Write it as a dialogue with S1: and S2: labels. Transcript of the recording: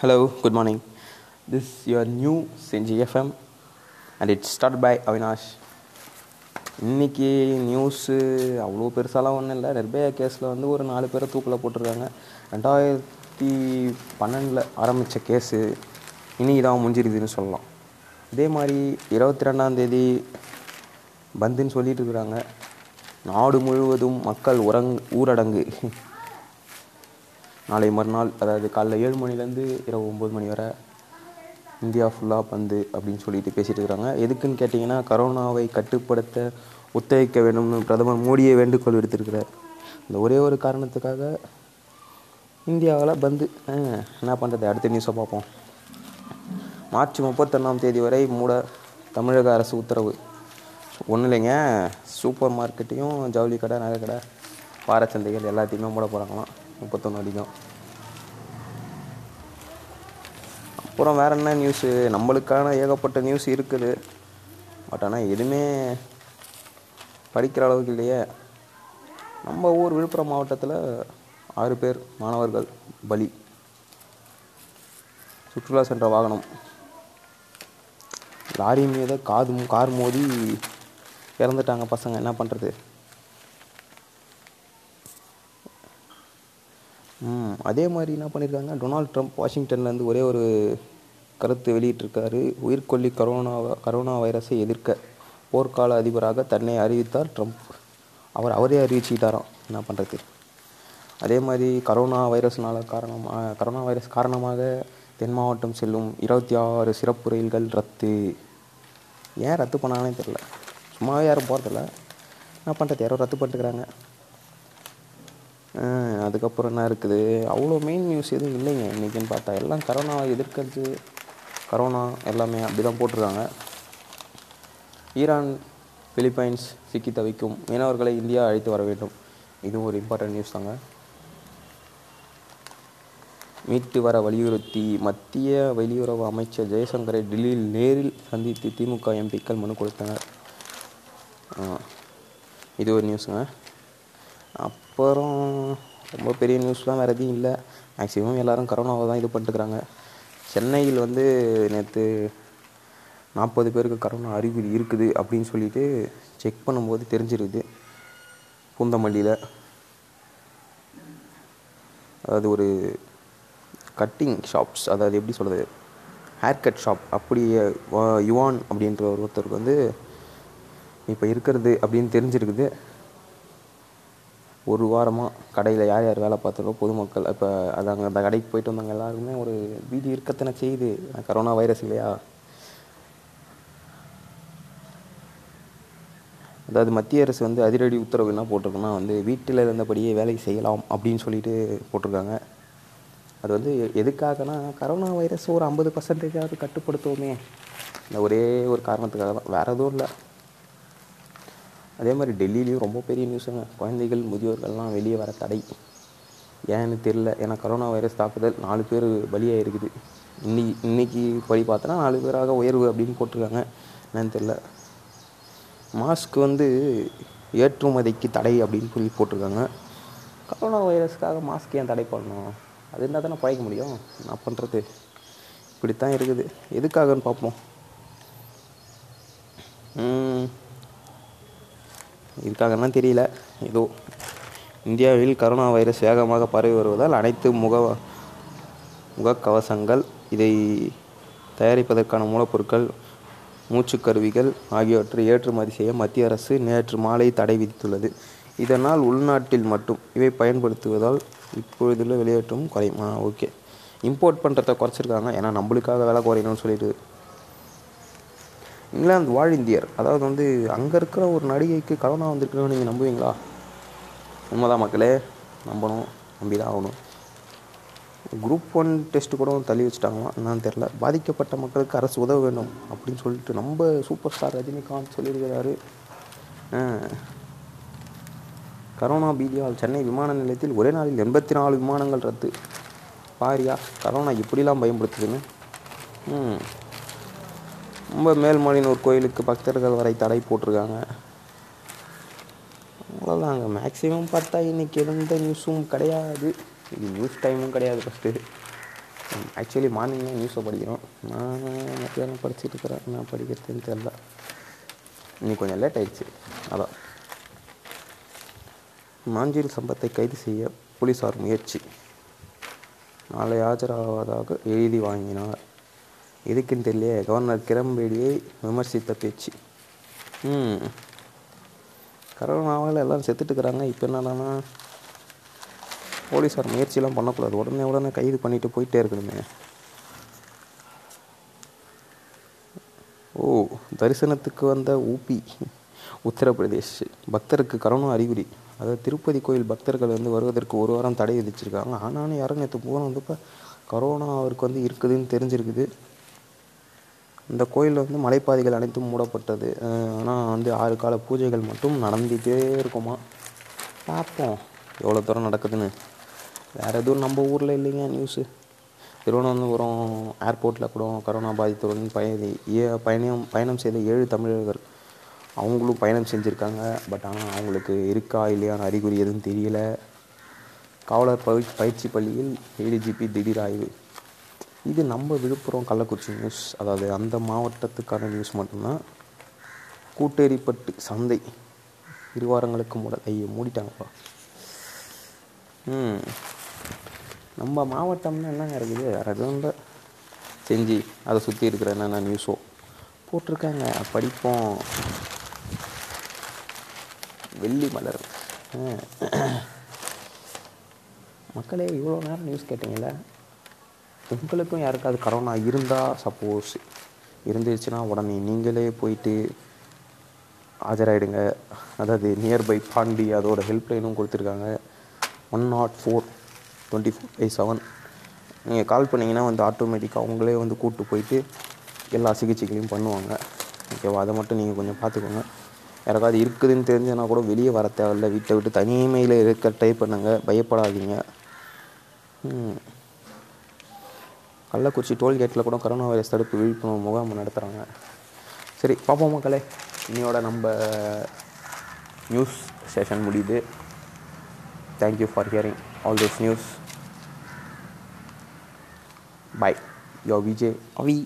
S1: hello good morning this is your new Senji FM and it's start by Avinash இன்றைக்கி news அவ்வளோ பெருசாலாம் ஒன்றும் இல்லை நிர்பயா கேஸில் வந்து ஒரு நாலு பேரை தூக்கில் போட்டிருக்காங்க ரெண்டாயிரத்தி பன்னெண்டில் ஆரம்பித்த கேஸு இனி இதான் முடிஞ்சிருதுன்னு சொல்லலாம் இதே மாதிரி இருபத்தி ரெண்டாந்தேதி பந்துன்னு சொல்லிட்டு இருக்கிறாங்க நாடு முழுவதும் மக்கள் உறங் ஊரடங்கு நாளை மறுநாள் அதாவது காலைல ஏழு மணிலேருந்து இரவு ஒம்பது மணி வரை இந்தியா ஃபுல்லாக பந்து அப்படின்னு சொல்லிட்டு பேசிகிட்டு இருக்கிறாங்க எதுக்குன்னு கேட்டிங்கன்னா கரோனாவை கட்டுப்படுத்த ஒத்துழைக்க வேண்டும்னு பிரதமர் மோடியை வேண்டுகோள் விடுத்திருக்கிறார் இந்த ஒரே ஒரு காரணத்துக்காக இந்தியாவில் பந்து என்ன பண்ணுறது அடுத்த நியூஸை பார்ப்போம் மார்ச் முப்பத்தொன்னாம் தேதி வரை மூட தமிழக அரசு உத்தரவு ஒன்றும் இல்லைங்க சூப்பர் மார்க்கெட்டையும் ஜவுளி கடை நகை கடை வாரச்சந்தைகள் எல்லாத்தையுமே மூட போகிறாங்களாம் முப்பத்தொன்று அடி தான் அப்புறம் வேறு என்ன நியூஸு நம்மளுக்கான ஏகப்பட்ட நியூஸ் இருக்குது பட் ஆனால் எதுவுமே படிக்கிற அளவுக்கு இல்லையே நம்ம ஊர் விழுப்புரம் மாவட்டத்தில் ஆறு பேர் மாணவர்கள் பலி சுற்றுலா சென்ற வாகனம் லாரி மீது காது கார் மோதி இறந்துட்டாங்க பசங்க என்ன பண்ணுறது அதே மாதிரி என்ன பண்ணியிருக்காங்க டொனால்ட் ட்ரம்ப் வாஷிங்டன்லேருந்து ஒரே ஒரு கருத்து வெளியிட்டிருக்காரு உயிர்கொல்லி கரோனா கரோனா வைரஸை எதிர்க்க போர்க்கால அதிபராக தன்னை அறிவித்தார் ட்ரம்ப் அவர் அவரே அறிவிச்சுக்கிட்டாராம் என்ன பண்ணுறது அதே மாதிரி கரோனா வைரஸ்னால காரணமாக கரோனா வைரஸ் காரணமாக தென் மாவட்டம் செல்லும் இருபத்தி ஆறு சிறப்பு ரயில்கள் ரத்து ஏன் ரத்து பண்ணாங்கன்னே தெரில சும்மாவே யாரும் போகிறதில்ல என்ன பண்ணுறது யாரோ ரத்து பண்ணிட்டுருக்குறாங்க அதுக்கப்புறம் என்ன இருக்குது அவ்வளோ மெயின் நியூஸ் எதுவும் இல்லைங்க இன்றைக்கின்னு பார்த்தா எல்லாம் கரோனாவை எதிர்க்கிறது கரோனா எல்லாமே அப்படி தான் போட்டிருக்காங்க ஈரான் பிலிப்பைன்ஸ் சிக்கி தவிக்கும் மீனவர்களை இந்தியா அழைத்து வர வேண்டும் இதுவும் ஒரு இம்பார்ட்டன்ட் நியூஸ் தாங்க மீட்டு வர வலியுறுத்தி மத்திய வெளியுறவு அமைச்சர் ஜெய்சங்கரை டெல்லியில் நேரில் சந்தித்து திமுக எம்பிக்கள் மனு கொடுத்தனர் இது ஒரு நியூஸுங்க அப்புறம் ரொம்ப பெரிய நியூஸ்லாம் வேறு எதுவும் இல்லை மேக்ஸிமம் எல்லோரும் கரோனாவை தான் இது பண்ணிட்டுருக்குறாங்க சென்னையில் வந்து நேற்று நாற்பது பேருக்கு கரோனா அறிகுறி இருக்குது அப்படின்னு சொல்லிட்டு செக் பண்ணும்போது தெரிஞ்சிருக்குது பூந்தமல்லியில் அது ஒரு கட்டிங் ஷாப்ஸ் அதாவது எப்படி சொல்கிறது ஹேர் கட் ஷாப் அப்படி யுவான் அப்படின்ற ஒரு ஒருத்தருக்கு வந்து இப்போ இருக்கிறது அப்படின்னு தெரிஞ்சிருக்குது ஒரு வாரமாக கடையில் யார் யார் வேலை பார்த்தாலோ பொதுமக்கள் இப்போ அது அங்கே அந்த கடைக்கு போயிட்டு வந்தவங்க எல்லாருக்குமே ஒரு பீதி இருக்கத்தனை செய்யுது கரோனா வைரஸ் இல்லையா அதாவது மத்திய அரசு வந்து அதிரடி உத்தரவு என்ன போட்டிருக்குன்னா வந்து வீட்டில் இருந்தபடியே வேலை செய்யலாம் அப்படின்னு சொல்லிட்டு போட்டிருக்காங்க அது வந்து எதுக்காகனா கரோனா வைரஸ் ஒரு ஐம்பது பர்சன்டேஜாவது கட்டுப்படுத்துவோமே இந்த ஒரே ஒரு காரணத்துக்காக தான் வேறு எதுவும் இல்லை அதே மாதிரி டெல்லியிலையும் ரொம்ப பெரிய நியூஸுங்க குழந்தைகள் முதியோர்கள்லாம் வெளியே வர தடை ஏன்னு தெரில ஏன்னா கரோனா வைரஸ் தாக்குதல் நாலு பேர் பலியாக இருக்குது இன்னைக்கு இன்றைக்கி படி பார்த்தோன்னா நாலு பேராக உயர்வு அப்படின்னு போட்டிருக்காங்க என்னன்னு தெரில மாஸ்க் வந்து ஏற்றுமதிக்கு தடை அப்படின்னு சொல்லி போட்டிருக்காங்க கரோனா வைரஸ்க்காக மாஸ்க் ஏன் தடை பண்ணணும் அது இருந்தால் தானே பழைக்க முடியும் நான் பண்ணுறது இப்படித்தான் இருக்குது எதுக்காகன்னு பார்ப்போம் இதுக்காகலாம் தெரியல ஏதோ இந்தியாவில் கரோனா வைரஸ் வேகமாக பரவி வருவதால் அனைத்து முக முகக்கவசங்கள் இதை தயாரிப்பதற்கான மூலப்பொருட்கள் மூச்சுக்கருவிகள் ஆகியவற்றை ஏற்றுமதி செய்ய மத்திய அரசு நேற்று மாலை தடை விதித்துள்ளது இதனால் உள்நாட்டில் மட்டும் இவை பயன்படுத்துவதால் இப்பொழுதுள்ள வெளியேற்றமும் குறையும் ஓகே இம்போர்ட் பண்ணுறத குறைச்சிருக்காங்க ஏன்னா நம்மளுக்காக வேலை குறையணும்னு சொல்லிட்டு இங்கிலாந்து வாழ் இந்தியர் அதாவது வந்து அங்கே இருக்கிற ஒரு நடிகைக்கு கரோனா வந்திருக்குன்னு நீங்கள் நம்புவீங்களா உண்மைதான் மக்களே நம்பணும் நம்பி தான் ஆகணும் குரூப் ஒன் டெஸ்ட் கூட தள்ளி வச்சுட்டாங்களாம் என்னான்னு தெரில பாதிக்கப்பட்ட மக்களுக்கு அரசு உதவ வேண்டும் அப்படின்னு சொல்லிட்டு நம்ம சூப்பர் ஸ்டார் ரஜினிகாந்த் சொல்லியிருக்கிறாரு கரோனா பீதியால் சென்னை விமான நிலையத்தில் ஒரே நாளில் எண்பத்தி நாலு விமானங்கள் ரத்து பாரியா கரோனா இப்படிலாம் பயன்படுத்துதுன்னு ரொம்ப மேல்மலையினூர் கோயிலுக்கு பக்தர்கள் வரை தடை போட்டிருக்காங்க அவ்வளோதாங்க மேக்ஸிமம் பார்த்தா இன்றைக்கி எந்த நியூஸும் கிடையாது இது நியூஸ் டைமும் கிடையாது ஃபஸ்ட்டு ஆக்சுவலி மார்னிங் தான் நியூஸை படிக்கிறோம் நான் மத்தியானம் படிச்சுட்டு இருக்கிறேன் நான் படிக்கிறதுன்னு தெரில இன்னைக்கு கொஞ்சம் லேட் ஆயிடுச்சு அதான் மாஞ்சில் சம்பத்தை கைது செய்ய போலீஸார் முயற்சி நாளை ஆஜராவதாக எழுதி வாங்கினார் எதுக்குன்னு தெரியலையே கவர்னர் கிரம்பேடியை விமர்சித்த பேச்சு கரோனாவில் எல்லாம் செத்துட்டுக்கிறாங்க இப்போ என்னடானா போலீஸார் முயற்சியெல்லாம் பண்ணக்கூடாது உடனே உடனே கைது பண்ணிட்டு போயிட்டே இருக்கணுமே ஓ தரிசனத்துக்கு வந்த ஊபி உத்தரப்பிரதேஷ் பக்தருக்கு கரோனா அறிகுறி அதாவது திருப்பதி கோயில் பக்தர்கள் வந்து வருவதற்கு ஒரு வாரம் தடை விதிச்சிருக்காங்க ஆனாலும் யாரும் நேற்று போன வந்தப்போ கரோனா அவருக்கு வந்து இருக்குதுன்னு தெரிஞ்சிருக்குது இந்த கோயிலில் வந்து மலைப்பாதைகள் அனைத்தும் மூடப்பட்டது ஆனால் வந்து ஆறு கால பூஜைகள் மட்டும் நடந்துகிட்டே இருக்குமா பார்ப்போம் எவ்வளோ தூரம் நடக்குதுன்னு வேறு எதுவும் நம்ம ஊரில் இல்லைங்க நியூஸு திருவனந்தபுரம் ஏர்போர்ட்டில் கூட கரோனா பாதித்தவர்கள் பயணி ஏ பயணம் பயணம் செய்த ஏழு தமிழர்கள் அவங்களும் பயணம் செஞ்சுருக்காங்க பட் ஆனால் அவங்களுக்கு இருக்கா இல்லையான அறிகுறி எதுவும் தெரியல காவலர் பயிற்சி பள்ளியில் ஏடிஜிபி திடீர் ஆய்வு இது நம்ம விழுப்புரம் கள்ளக்குறிச்சி நியூஸ் அதாவது அந்த மாவட்டத்துக்கான நியூஸ் மட்டும்தான் கூட்டேரிப்பட்டு சந்தை இருவாரங்களுக்கு மூட ஐயோ மூடிட்டாங்கப்பா ம் நம்ம மாவட்டம்னா என்னங்க இருக்குது வேறு எதுவும் இல்லை செஞ்சு அதை சுற்றி இருக்கிற என்னென்ன நியூஸோ போட்டிருக்காங்க படிப்போம் வெள்ளி மலர் மக்களே இவ்வளோ நேரம் நியூஸ் கேட்டிங்களே உங்களுக்கும் யாருக்காவது கரோனா இருந்தால் சப்போஸ் இருந்துச்சுன்னா உடனே நீங்களே போயிட்டு ஆஜராகிடுங்க அதாவது நியர்பை பாண்டி அதோட ஹெல்ப்லைனும் கொடுத்துருக்காங்க one naught four twenty four by seven நீங்கள் கால் பண்ணிங்கன்னா வந்து ஆட்டோமேட்டிக்காக அவங்களே வந்து கூப்பிட்டு போயிட்டு எல்லா சிகிச்சைகளையும் பண்ணுவாங்க ஓகேவா அதை மட்டும் நீங்கள் கொஞ்சம் பார்த்துக்கோங்க யாராவது இருக்குதுன்னு தெரிஞ்சதுனா கூட வெளியே வர தேவையில்லை வீட்டை விட்டு தனிமையில் இருக்க ட்ரை பண்ணுங்கள் பயப்படாதீங்க கள்ளக்குறிச்சி டோல்கேட்டில் கூட கொரோனா வைரஸ் தடுப்பு விழிப்புணர்வு முகாம் நடத்துகிறாங்க சரி பார்ப்போம் மக்களே இன்னையோட நம்ம நியூஸ் செஷன் முடியுது thank you for hearing all this news bye yo Vijay AVI